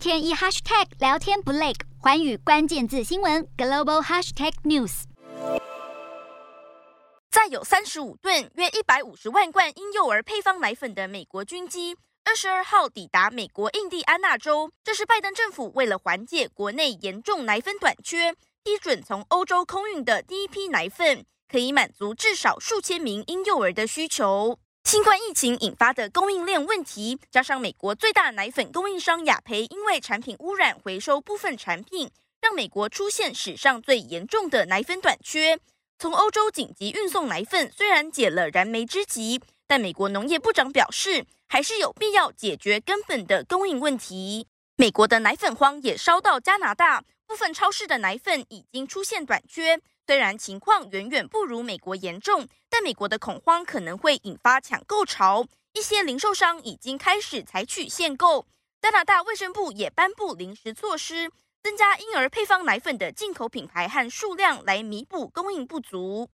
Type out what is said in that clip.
天一 hashtag 聊天不累，寰宇关键字新闻 global hashtag news。载有三十五吨约一百五十万罐婴幼儿配方奶粉的美国军机，二十二号抵达美国印第安纳州。这是拜登政府为了缓解国内严重奶粉短缺，批准从欧洲空运的第一批奶粉，可以满足至少数千名婴幼儿的需求。新冠疫情引发的供应链问题，加上美国最大奶粉供应商雅培因为产品污染回收部分产品，让美国出现史上最严重的奶粉短缺。从欧洲紧急运送奶粉虽然解了燃眉之急，但美国农业部长表示，还是有必要解决根本的供应问题。美国的奶粉荒也烧到加拿大，部分超市的奶粉已经出现短缺。虽然情况远远不如美国严重，但美国的恐慌可能会引发抢购潮。一些零售商已经开始采取限购。加拿大卫生部也颁布临时措施，增加婴儿配方奶粉的进口品牌和数量，来弥补供应不足。